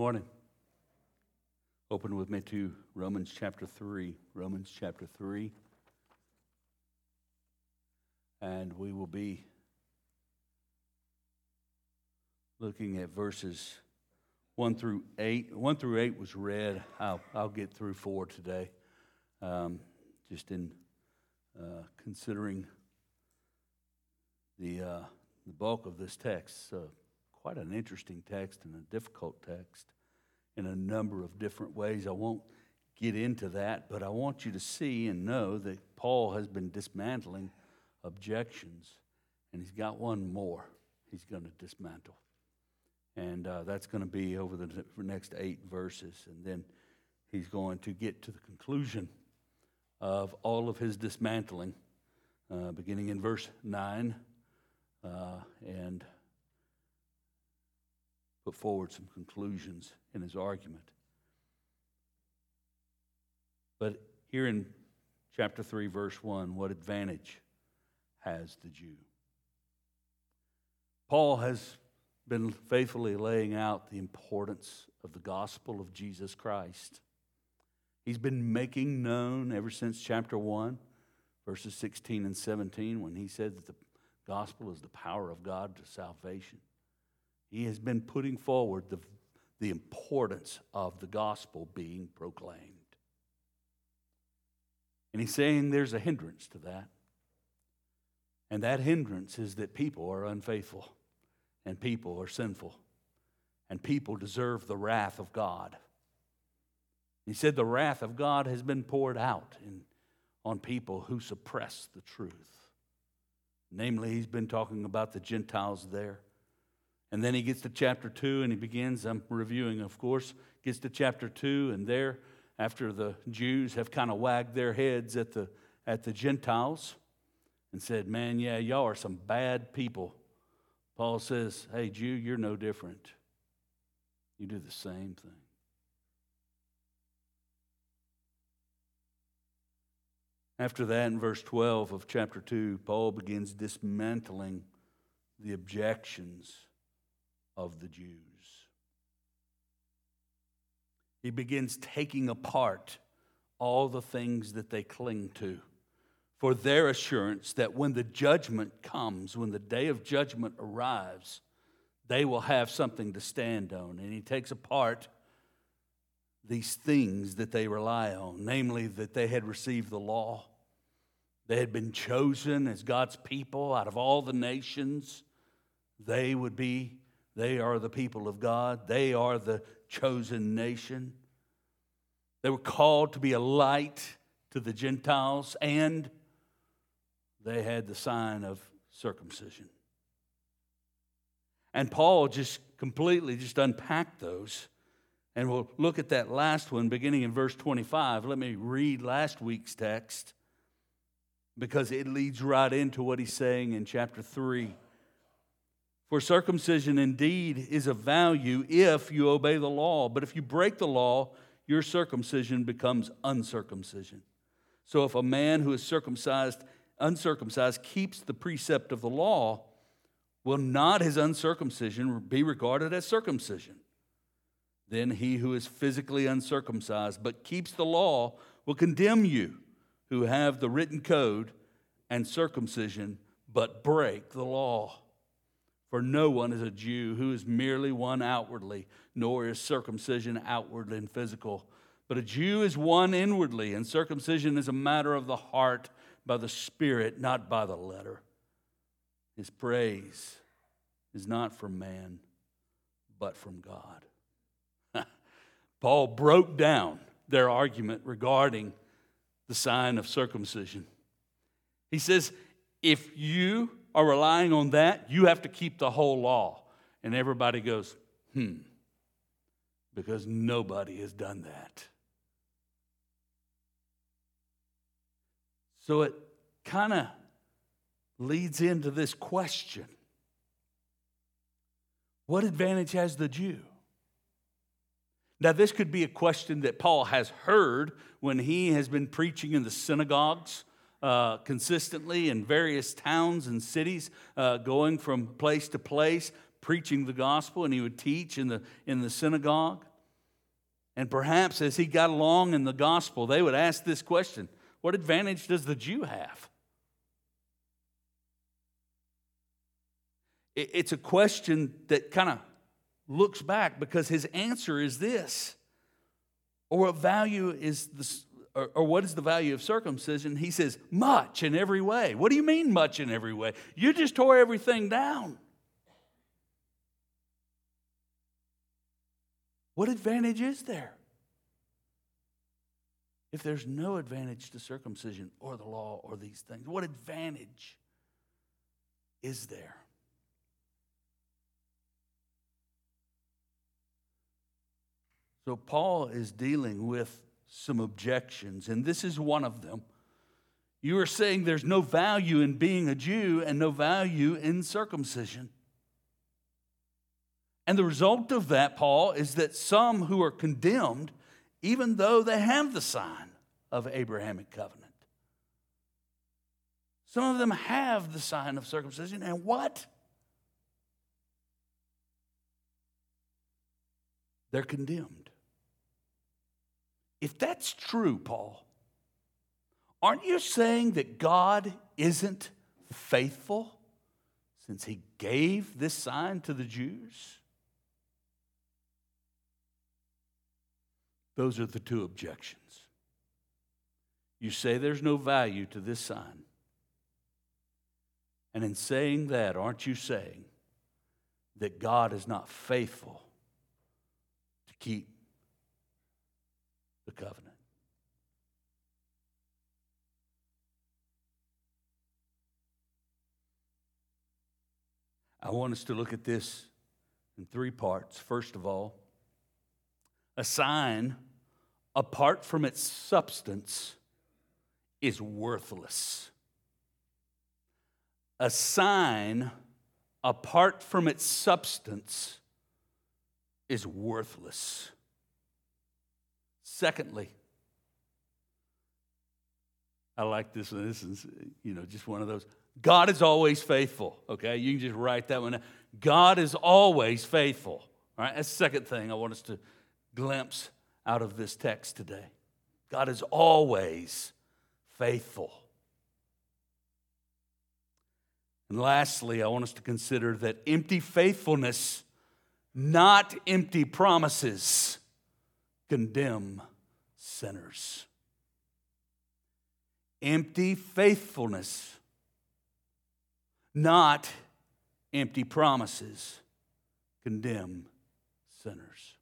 Morning. Open with me to Romans chapter 3. Romans chapter 3. And we will be looking at verses 1 through 8. 1 through 8 was read. I'll, I'll get through 4 today. Um, just in uh, considering the, uh, the bulk of this text. Quite an interesting text and a difficult text in a number of different ways. I won't get into that, but I want you to see and know that Paul has been dismantling objections, and he's got one more he's going to dismantle. And uh, that's going to be over the next eight verses. And then he's going to get to the conclusion of all of his dismantling, uh, beginning in verse 9 uh, and put forward some conclusions in his argument. But here in chapter 3, verse 1, what advantage has the Jew? Paul has been faithfully laying out the importance of the gospel of Jesus Christ. He's been making known ever since chapter 1, verses 16 and 17, when he said that the gospel is the power of God to salvation. He has been putting forward the, the importance of the gospel being proclaimed. And he's saying there's a hindrance to that. And that hindrance is that people are unfaithful, and people are sinful, and people deserve the wrath of God. He said the wrath of God has been poured out in, on people who suppress the truth. Namely, he's been talking about the Gentiles there. And then he gets to chapter 2 and he begins, I'm reviewing, of course, gets to chapter 2, and there, after the Jews have kind of wagged their heads at the, at the Gentiles and said, Man, yeah, y'all are some bad people. Paul says, Hey, Jew, you're no different. You do the same thing. After that, in verse 12 of chapter 2, Paul begins dismantling the objections of the Jews. He begins taking apart all the things that they cling to for their assurance that when the judgment comes, when the day of judgment arrives, they will have something to stand on. And he takes apart these things that they rely on, namely that they had received the law, they had been chosen as God's people out of all the nations. They would be they are the people of God, they are the chosen nation. They were called to be a light to the Gentiles, and they had the sign of circumcision. And Paul just completely just unpacked those. And we'll look at that last one beginning in verse 25. Let me read last week's text because it leads right into what he's saying in chapter 3. For circumcision indeed is of value if you obey the law, but if you break the law, your circumcision becomes uncircumcision. So if a man who is circumcised, uncircumcised, keeps the precept of the law, will not his uncircumcision be regarded as circumcision? Then he who is physically uncircumcised but keeps the law will condemn you who have the written code and circumcision but break the law. For no one is a Jew who is merely one outwardly, nor is circumcision outward and physical. But a Jew is one inwardly, and circumcision is a matter of the heart by the Spirit, not by the letter. His praise is not from man, but from God. Paul broke down their argument regarding the sign of circumcision. He says, if you are relying on that, you have to keep the whole law. And everybody goes, hmm, because nobody has done that. So it kind of leads into this question What advantage has the Jew? Now, this could be a question that Paul has heard when he has been preaching in the synagogues uh, consistently in various towns and cities, uh, going from place to place, preaching the gospel, and he would teach in the, in the synagogue. And perhaps as he got along in the gospel, they would ask this question What advantage does the Jew have? It's a question that kind of looks back because his answer is this. Or what value is this, or, or, what is the value of circumcision? He says, much in every way. What do you mean, much in every way? You just tore everything down. What advantage is there? If there's no advantage to circumcision or the law or these things, what advantage is there? So, Paul is dealing with some objections, and this is one of them. You are saying there's no value in being a Jew and no value in circumcision. And the result of that, Paul, is that some who are condemned, even though they have the sign of Abrahamic covenant, some of them have the sign of circumcision, and what? They're condemned. If that's true, Paul, aren't you saying that God isn't faithful since he gave this sign to the Jews? Those are the two objections. You say there's no value to this sign. And in saying that, aren't you saying that God is not faithful to keep the covenant. I want us to look at this in three parts. First of all, a sign apart from its substance is worthless. A sign apart from its substance is worthless. Secondly, I like this one. This is, you know, just one of those. God is always faithful. Okay, you can just write that one. Down. God is always faithful. All right, that's the second thing I want us to glimpse out of this text today. God is always faithful. And lastly, I want us to consider that empty faithfulness, not empty promises, condemn sinners. Empty faithfulness, not empty promises, condemn sinners.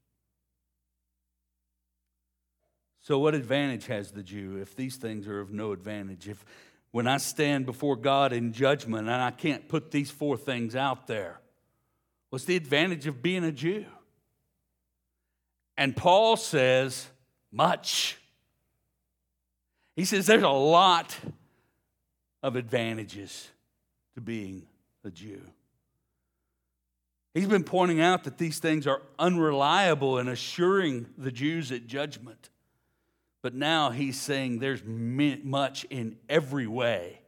So, what advantage has the Jew if these things are of no advantage? If when I stand before God in judgment and I can't put these four things out there, what's the advantage of being a Jew? And Paul says, much. He says there's a lot of advantages to being a Jew. He's been pointing out that these things are unreliable and assuring the Jews at judgment. But now he's saying there's much in every way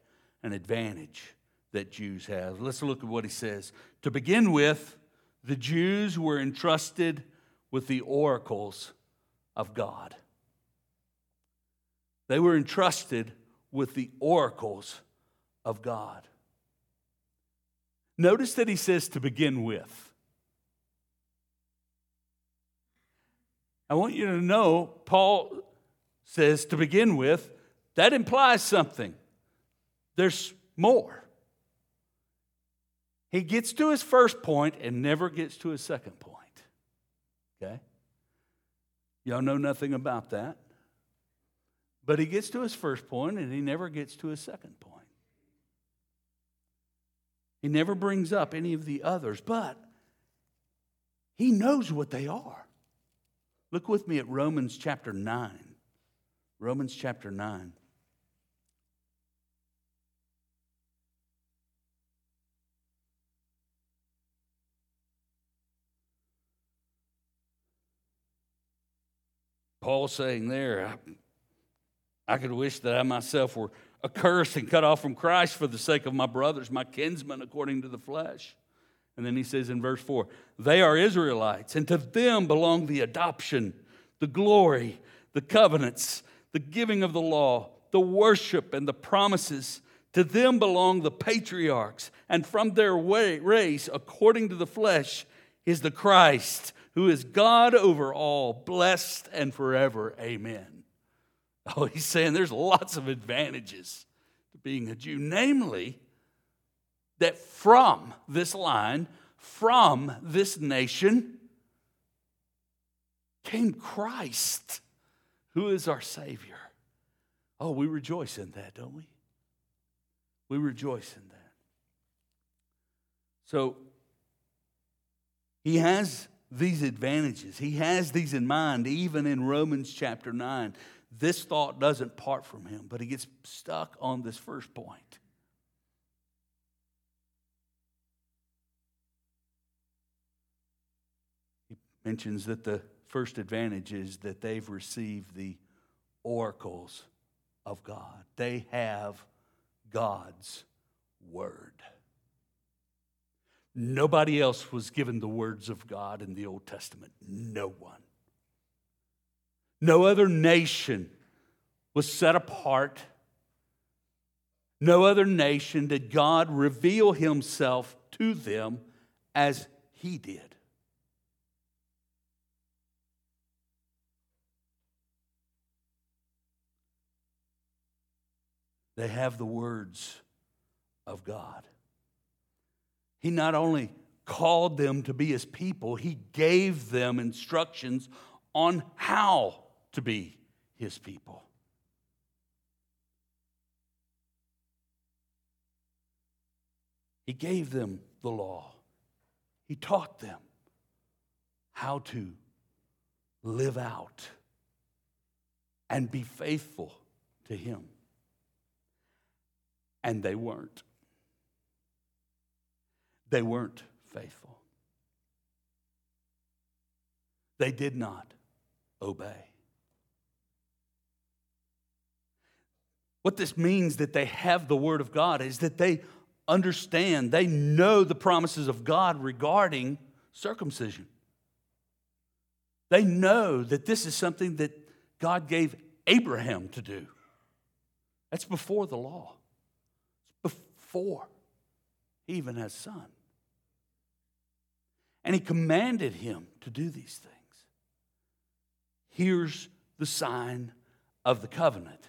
an advantage that Jews have. Let's look at what he says. To begin with, the Jews were entrusted with the oracles of God. They were entrusted with the oracles of God. Notice that he says to begin with. I want you to know, Paul says to begin with, that implies something. There's more. He gets to his first point and never gets to his second point. Y'all know nothing about that. But he gets to his first point and he never gets to his second point. He never brings up any of the others, but he knows what they are. Look with me at Romans chapter 9. Romans chapter 9. Paul saying there, I could wish that I myself were accursed and cut off from Christ for the sake of my brothers, my kinsmen according to the flesh. And then he says in verse 4 They are Israelites, and to them belong the adoption, the glory, the covenants, the giving of the law, the worship, and the promises. To them belong the patriarchs, and from their race, according to the flesh, is the Christ, who is God over all, blessed and forever. Amen. Oh, he's saying there's lots of advantages to being a Jew, namely, that from this line, from this nation, came Christ, who is our Savior. Oh, we rejoice in that, don't we? We rejoice in that. So, he has these advantages. He has these in mind, even in Romans chapter 9. This thought doesn't part from him, but he gets stuck on this first point. He mentions that the first advantage is that they've received the oracles of God, they have God's word. Nobody else was given the words of God in the Old Testament. No one. No other nation was set apart. No other nation did God reveal himself to them as he did. They have the words of God. He not only called them to be his people, he gave them instructions on how to be his people. He gave them the law. He taught them how to live out and be faithful to Him. And they weren't. They weren't faithful. They did not obey. What this means that they have the Word of God is that they understand, they know the promises of God regarding circumcision. They know that this is something that God gave Abraham to do. That's before the law, it's before he even has son. And he commanded him to do these things. Here's the sign of the covenant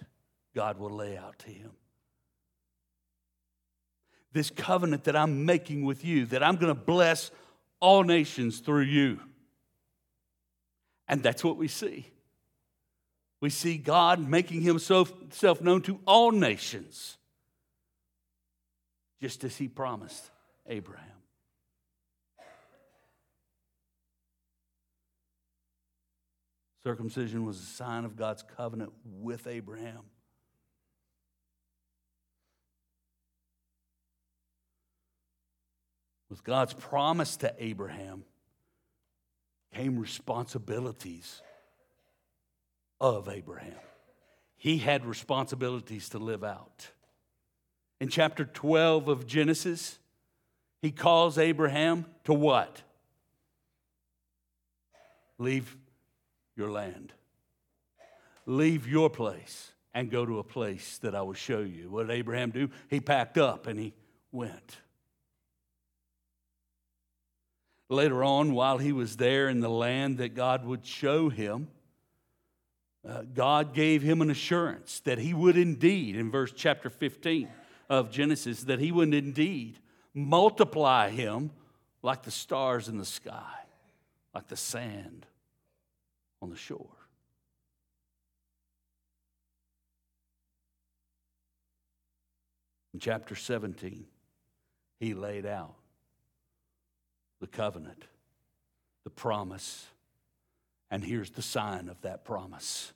God will lay out to him. This covenant that I'm making with you, that I'm going to bless all nations through you. And that's what we see. We see God making himself known to all nations, just as he promised Abraham. Circumcision was a sign of God's covenant with Abraham. With God's promise to Abraham came responsibilities of Abraham. He had responsibilities to live out. In chapter 12 of Genesis, he calls Abraham to what? Leave your land. Leave your place and go to a place that I will show you. What did Abraham do? He packed up and he went. Later on, while he was there in the land that God would show him, uh, God gave him an assurance that he would indeed, in verse chapter 15 of Genesis, that he would indeed multiply him like the stars in the sky, like the sand on the shore. In chapter 17, he laid out the covenant, the promise, and here's the sign of that promise.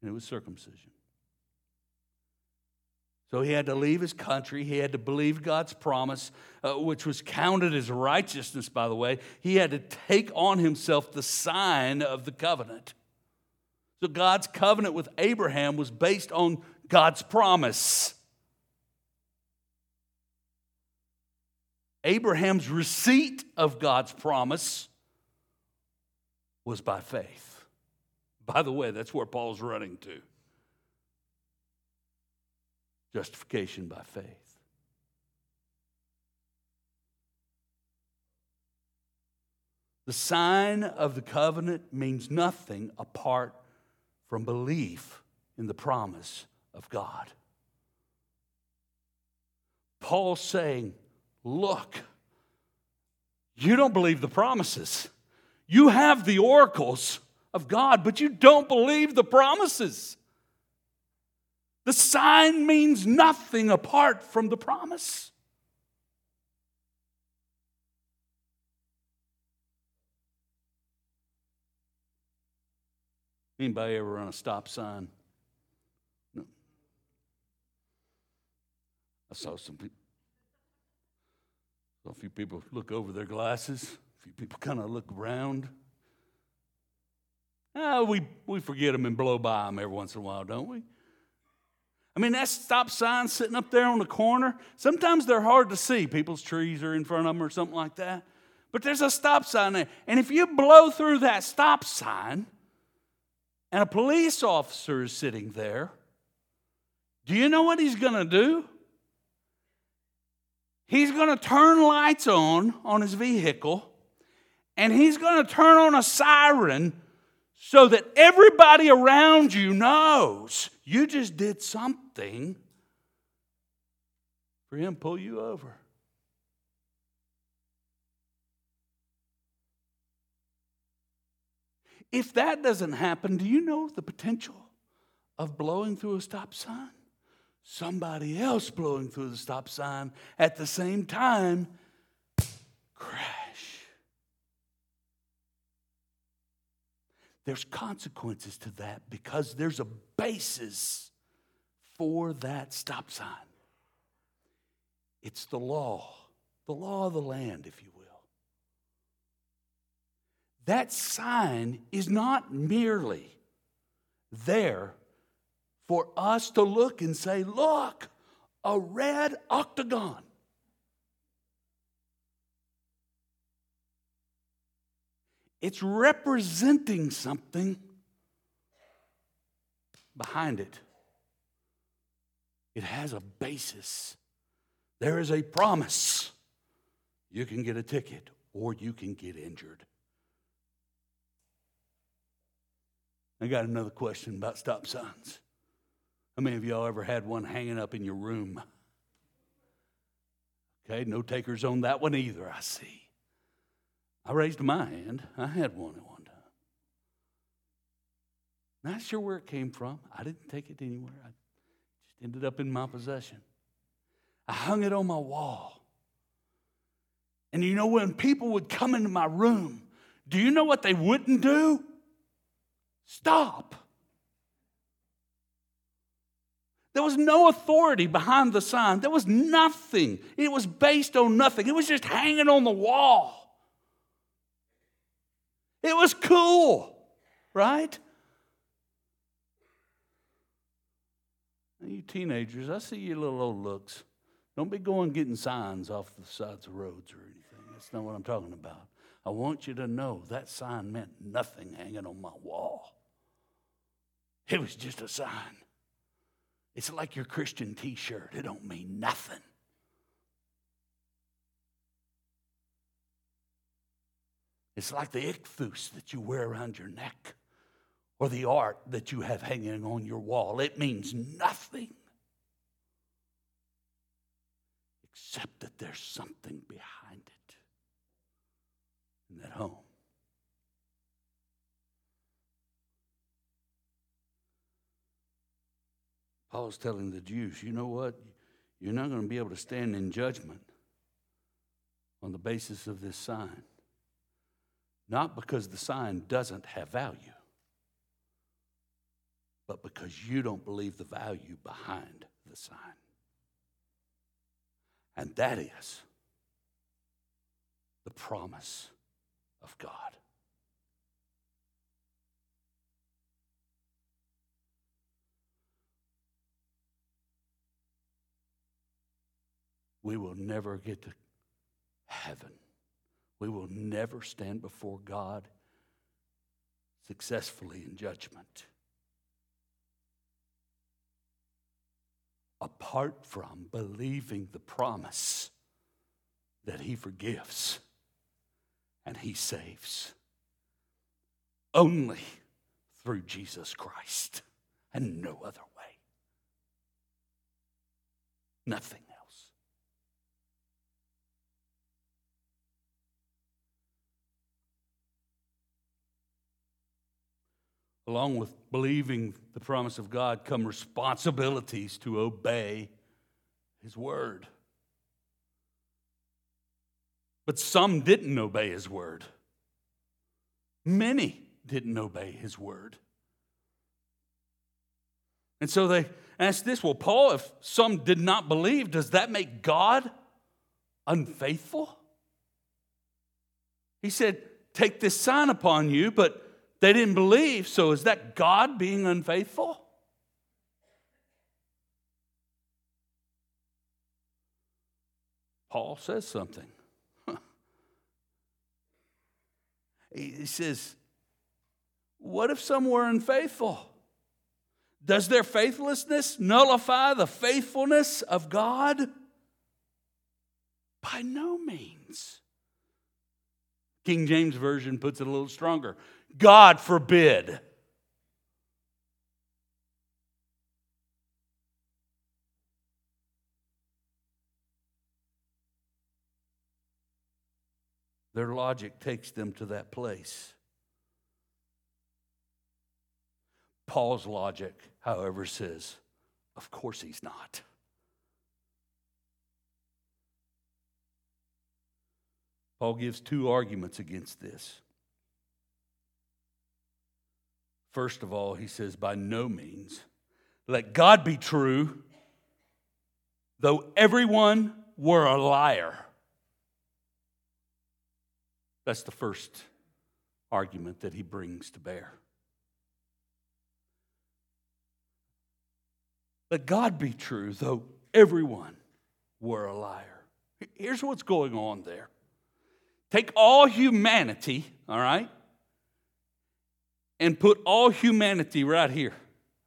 And it was circumcision. So he had to leave his country. He had to believe God's promise, uh, which was counted as righteousness, by the way. He had to take on himself the sign of the covenant. So God's covenant with Abraham was based on God's promise. Abraham's receipt of God's promise was by faith. By the way, that's where Paul's running to. Justification by faith. The sign of the covenant means nothing apart from belief in the promise of God. Paul's saying, Look, you don't believe the promises. You have the oracles of God, but you don't believe the promises. The sign means nothing apart from the promise. Anybody ever run a stop sign? No. I saw some people. Saw a few people look over their glasses. A few people kind of look around. Ah, we, we forget them and blow by them every once in a while, don't we? I mean, that stop sign sitting up there on the corner, sometimes they're hard to see. People's trees are in front of them or something like that. But there's a stop sign there. And if you blow through that stop sign, and a police officer is sitting there, do you know what he's going to do? He's going to turn lights on on his vehicle and he's going to turn on a siren so that everybody around you knows you just did something for him to pull you over. If that doesn't happen, do you know the potential of blowing through a stop sign? Somebody else blowing through the stop sign at the same time, crash. There's consequences to that because there's a basis for that stop sign. It's the law, the law of the land, if you will. That sign is not merely there for us to look and say, look, a red octagon. It's representing something behind it. It has a basis. There is a promise. You can get a ticket or you can get injured. I got another question about stop signs. How many of y'all ever had one hanging up in your room? Okay, no takers on that one either, I see. I raised my hand. I had one at one time. Not sure where it came from. I didn't take it anywhere. I just ended up in my possession. I hung it on my wall. And you know, when people would come into my room, do you know what they wouldn't do? Stop. There was no authority behind the sign. There was nothing. It was based on nothing. It was just hanging on the wall. It was cool, right? You teenagers, I see your little old looks. Don't be going getting signs off the sides of roads or anything. That's not what I'm talking about. I want you to know that sign meant nothing hanging on my wall. It was just a sign. It's like your Christian t shirt, it don't mean nothing. It's like the ichthus that you wear around your neck or the art that you have hanging on your wall. It means nothing except that there's something behind it in that home. Paul's telling the Jews, you know what? You're not going to be able to stand in judgment on the basis of this sign. Not because the sign doesn't have value, but because you don't believe the value behind the sign. And that is the promise of God. we will never get to heaven. We will never stand before God successfully in judgment. Apart from believing the promise that He forgives and He saves. Only through Jesus Christ and no other way. Nothing Along with believing the promise of God come responsibilities to obey His word. But some didn't obey His word. Many didn't obey His word. And so they asked this well, Paul, if some did not believe, does that make God unfaithful? He said, Take this sign upon you, but they didn't believe, so is that God being unfaithful? Paul says something. he says, What if some were unfaithful? Does their faithlessness nullify the faithfulness of God? By no means. King James Version puts it a little stronger God forbid. Their logic takes them to that place. Paul's logic, however, says, of course he's not. Paul gives two arguments against this. First of all, he says, by no means. Let God be true, though everyone were a liar. That's the first argument that he brings to bear. Let God be true, though everyone were a liar. Here's what's going on there. Take all humanity, all right, and put all humanity right here,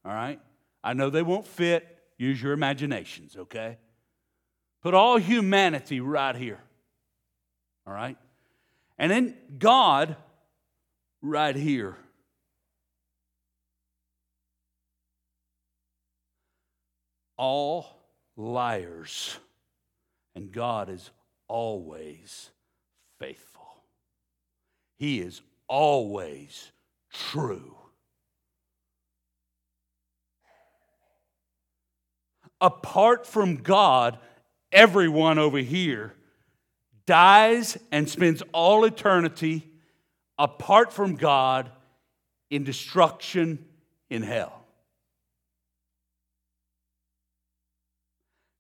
all right? I know they won't fit. Use your imaginations, okay? Put all humanity right here, all right? And then God right here. all liars, and God is always faithful. He is always true. Apart from God, everyone over here dies and spends all eternity apart from God in destruction in hell.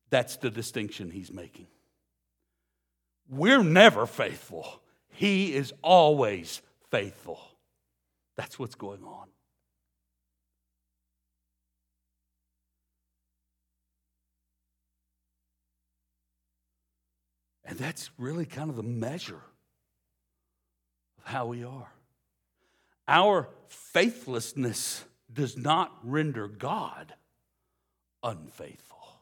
That's the distinction he's making. We're never faithful, he is always faithful. That's what's going on. And that's really kind of the measure of how we are. Our faithlessness does not render God unfaithful.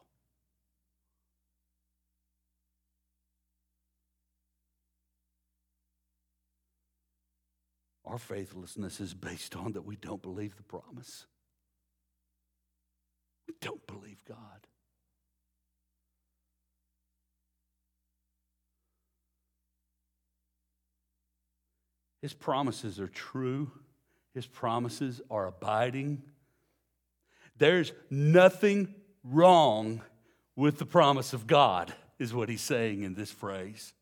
Our faithlessness is based on that we don't believe the promise. We don't believe God. His promises are true. His promises are abiding. There's nothing wrong with the promise of God, is what he's saying in this phrase.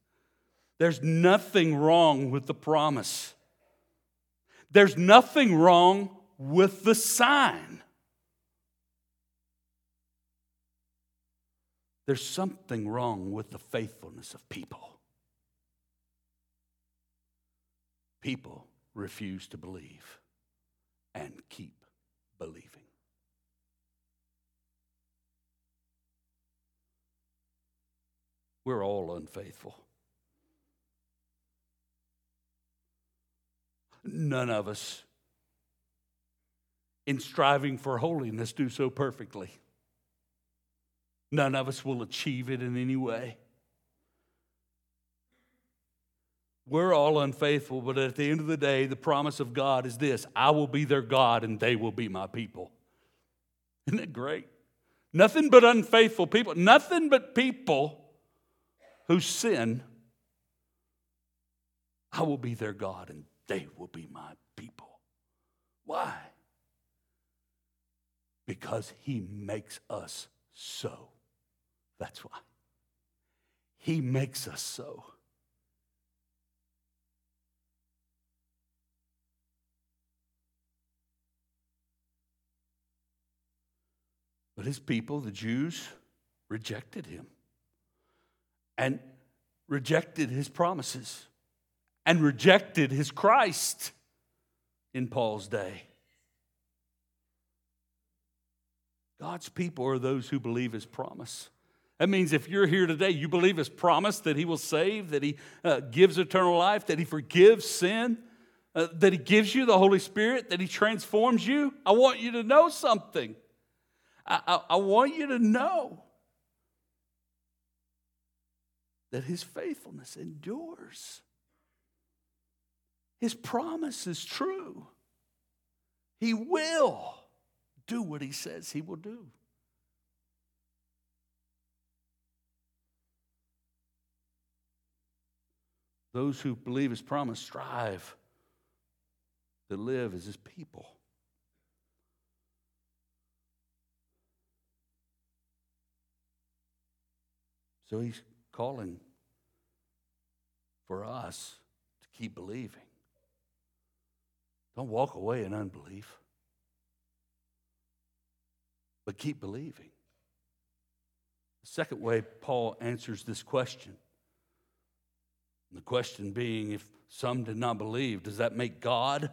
There's nothing wrong with the promise. There's nothing wrong with the sign. There's something wrong with the faithfulness of people. People refuse to believe and keep believing. We're all unfaithful. None of us in striving for holiness do so perfectly. None of us will achieve it in any way. We're all unfaithful, but at the end of the day, the promise of God is this I will be their God and they will be my people. Isn't it great? Nothing but unfaithful people, nothing but people who sin. I will be their God and they will be my people. Why? Because he makes us so. That's why. He makes us so. But his people, the Jews, rejected him and rejected his promises and rejected his Christ in Paul's day. God's people are those who believe his promise. That means if you're here today, you believe his promise that he will save, that he uh, gives eternal life, that he forgives sin, uh, that he gives you the Holy Spirit, that he transforms you. I want you to know something. I, I, I want you to know that his faithfulness endures. His promise is true. He will do what he says he will do. Those who believe his promise strive to live as his people. So he's calling for us to keep believing. Don't walk away in unbelief, but keep believing. The second way Paul answers this question the question being if some did not believe, does that make God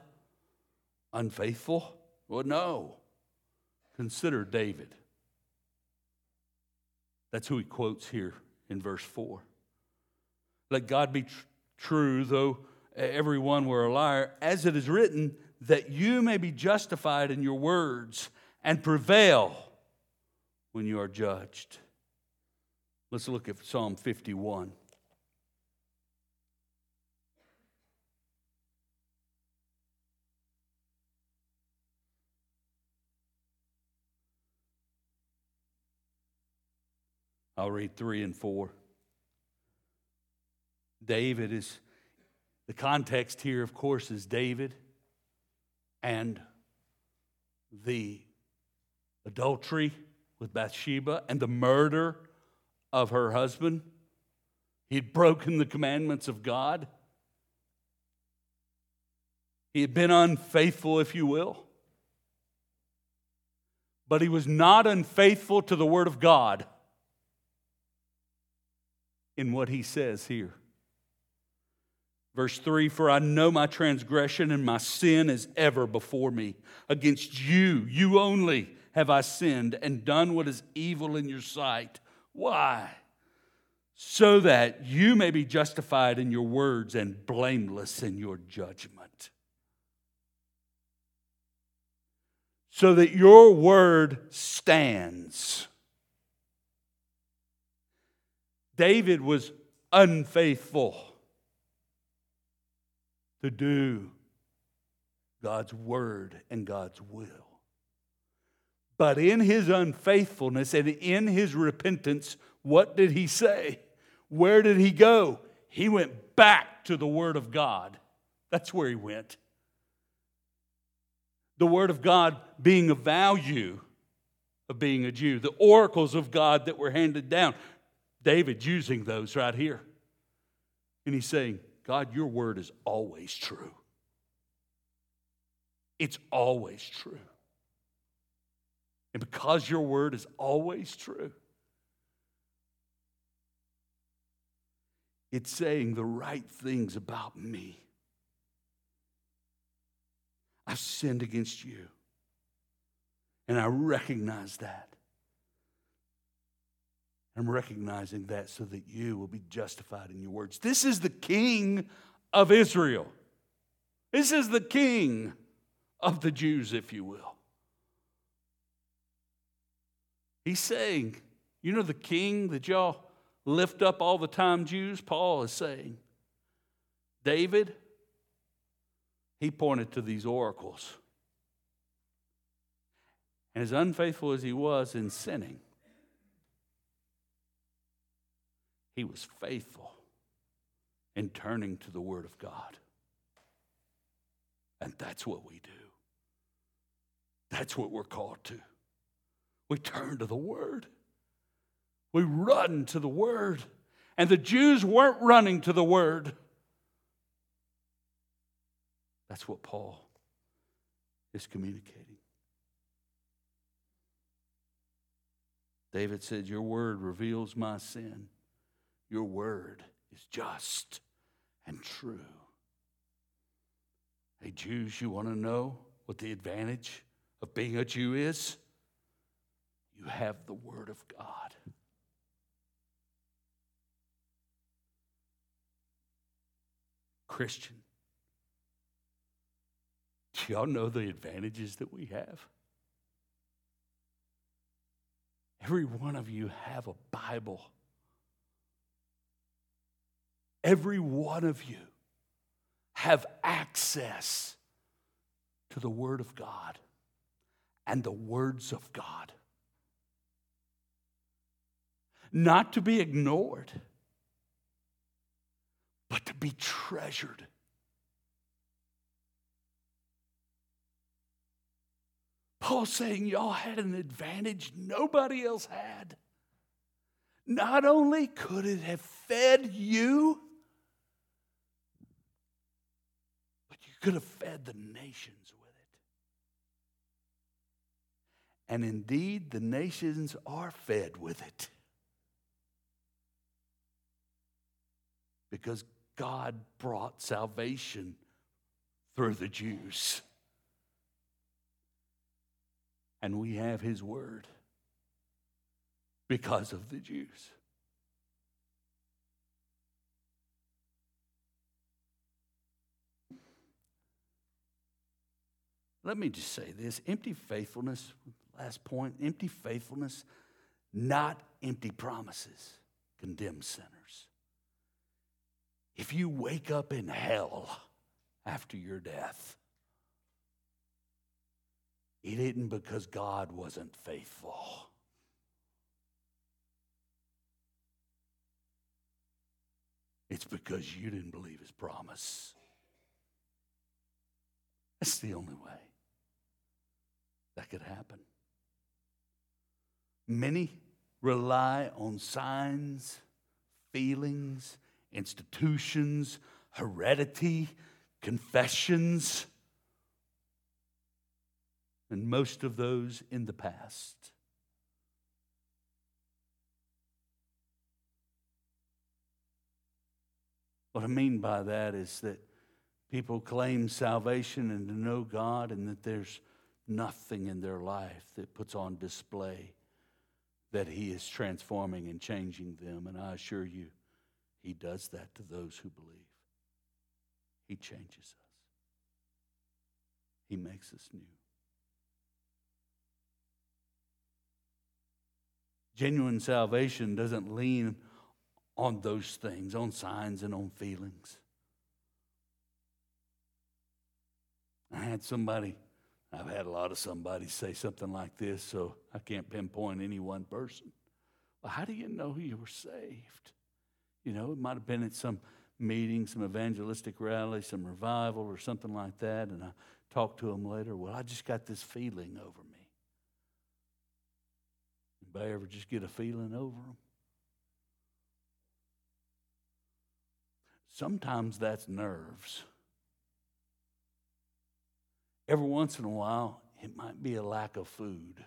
unfaithful? Well, no. Consider David. That's who he quotes here in verse 4. Let God be tr- true, though everyone were a liar, as it is written, that you may be justified in your words and prevail when you are judged. Let's look at Psalm 51. I'll read three and four. David is, the context here, of course, is David and the adultery with Bathsheba and the murder of her husband. He had broken the commandments of God. He had been unfaithful, if you will. But he was not unfaithful to the Word of God in what he says here. Verse 3 For I know my transgression and my sin is ever before me. Against you, you only, have I sinned and done what is evil in your sight. Why? So that you may be justified in your words and blameless in your judgment. So that your word stands. David was unfaithful to do God's word and God's will. But in his unfaithfulness and in his repentance, what did he say? Where did he go? He went back to the Word of God. That's where he went. The Word of God being a value of being a Jew, the oracles of God that were handed down. David's using those right here. And he's saying, God, your word is always true. It's always true. And because your word is always true, it's saying the right things about me. I've sinned against you. And I recognize that. I'm recognizing that so that you will be justified in your words. This is the king of Israel. This is the king of the Jews, if you will. He's saying, you know, the king that y'all lift up all the time, Jews? Paul is saying, David, he pointed to these oracles. And as unfaithful as he was in sinning, he was faithful in turning to the Word of God. And that's what we do. That's what we're called to. We turn to the Word, we run to the Word. And the Jews weren't running to the Word. That's what Paul is communicating. David said, Your word reveals my sin. Your word is just and true. Hey, Jews, you want to know what the advantage of being a Jew is? You have the Word of God. Christian, do y'all know the advantages that we have? Every one of you have a Bible. Every one of you have access to the Word of God and the words of God. Not to be ignored, but to be treasured. Paul's saying y'all had an advantage nobody else had. Not only could it have fed you, but you could have fed the nations with it. And indeed, the nations are fed with it. Because God brought salvation through the Jews and we have his word because of the Jews. Let me just say this empty faithfulness, last point empty faithfulness, not empty promises, condemn sinners. If you wake up in hell after your death, it isn't because God wasn't faithful. It's because you didn't believe his promise. That's the only way that could happen. Many rely on signs, feelings, institutions, heredity, confessions and most of those in the past. What I mean by that is that people claim salvation and to know God, and that there's nothing in their life that puts on display that He is transforming and changing them. And I assure you, He does that to those who believe. He changes us, He makes us new. Genuine salvation doesn't lean on those things, on signs and on feelings. I had somebody, I've had a lot of somebody say something like this, so I can't pinpoint any one person. Well, how do you know you were saved? You know, it might have been at some meeting, some evangelistic rally, some revival, or something like that, and I talked to them later. Well, I just got this feeling over me. Anybody ever just get a feeling over them? Sometimes that's nerves. Every once in a while, it might be a lack of food.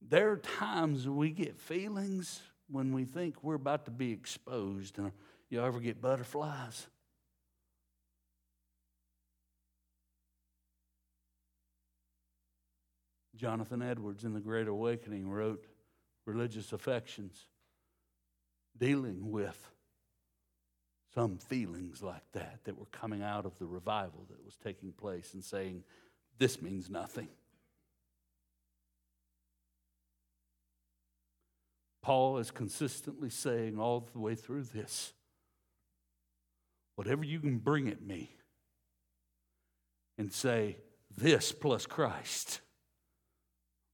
There are times we get feelings when we think we're about to be exposed. You ever get butterflies? Jonathan Edwards in The Great Awakening wrote Religious Affections, dealing with some feelings like that that were coming out of the revival that was taking place and saying, This means nothing. Paul is consistently saying all the way through this whatever you can bring at me and say, This plus Christ,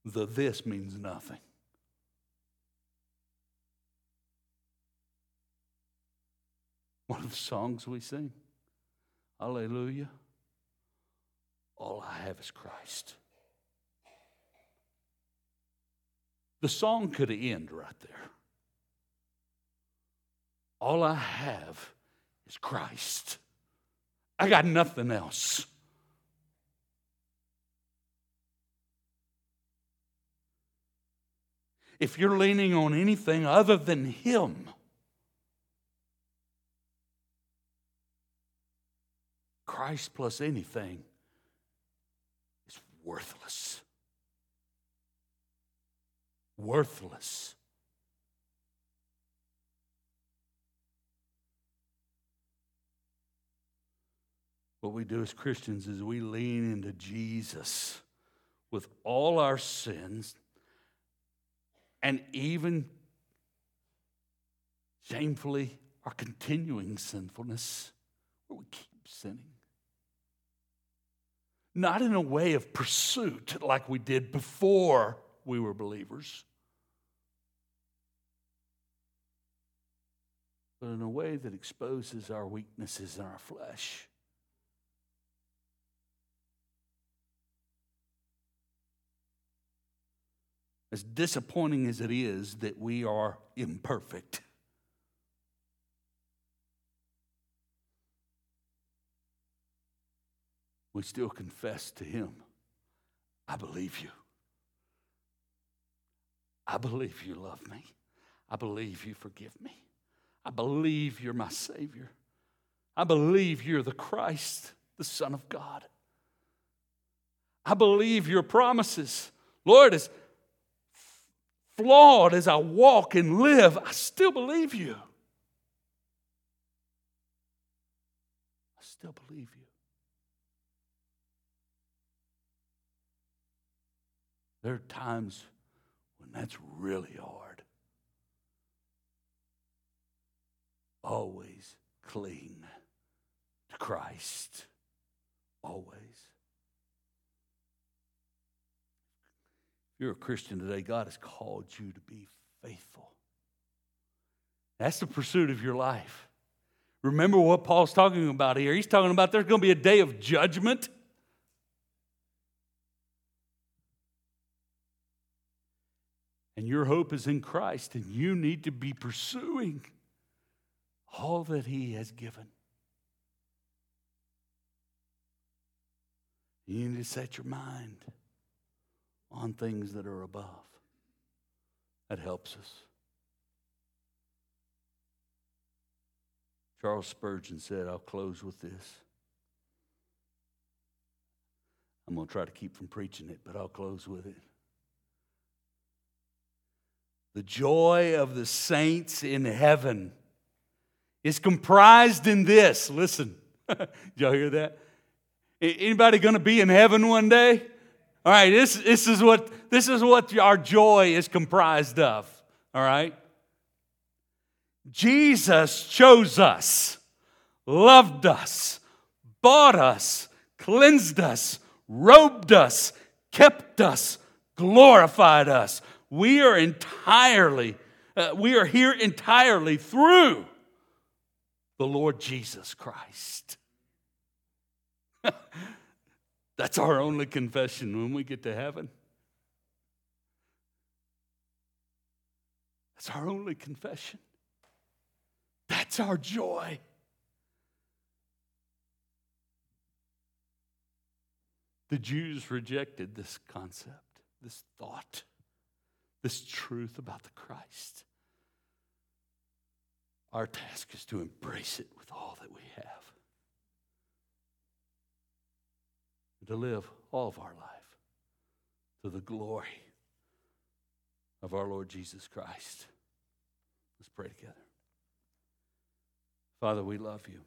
the this means nothing. One of the songs we sing, Hallelujah, all I have is Christ. The song could end right there. All I have is Christ. I got nothing else. If you're leaning on anything other than Him, Christ plus anything is worthless. Worthless. What we do as Christians is we lean into Jesus with all our sins and even shamefully our continuing sinfulness, where we keep sinning. Not in a way of pursuit like we did before we were believers, but in a way that exposes our weaknesses in our flesh. as disappointing as it is that we are imperfect. We still confess to Him, I believe you. I believe you love me. I believe you forgive me. I believe you're my Savior. I believe you're the Christ, the Son of God. I believe your promises. Lord, as flawed as I walk and live, I still believe you. I still believe you. There are times when that's really hard. Always cling to Christ. Always. If you're a Christian today, God has called you to be faithful. That's the pursuit of your life. Remember what Paul's talking about here. He's talking about there's going to be a day of judgment. And your hope is in Christ, and you need to be pursuing all that He has given. You need to set your mind on things that are above. That helps us. Charles Spurgeon said, I'll close with this. I'm going to try to keep from preaching it, but I'll close with it. The joy of the saints in heaven is comprised in this. Listen, y'all hear that? Anybody going to be in heaven one day? All right, this, this, is what, this is what our joy is comprised of. All right? Jesus chose us, loved us, bought us, cleansed us, robed us, kept us, glorified us. We are entirely, uh, we are here entirely through the Lord Jesus Christ. That's our only confession when we get to heaven. That's our only confession. That's our joy. The Jews rejected this concept, this thought, this truth about the Christ. Our task is to embrace it with all that we have. and to live all of our life to the glory of our Lord Jesus Christ. Let's pray together. Father, we love you.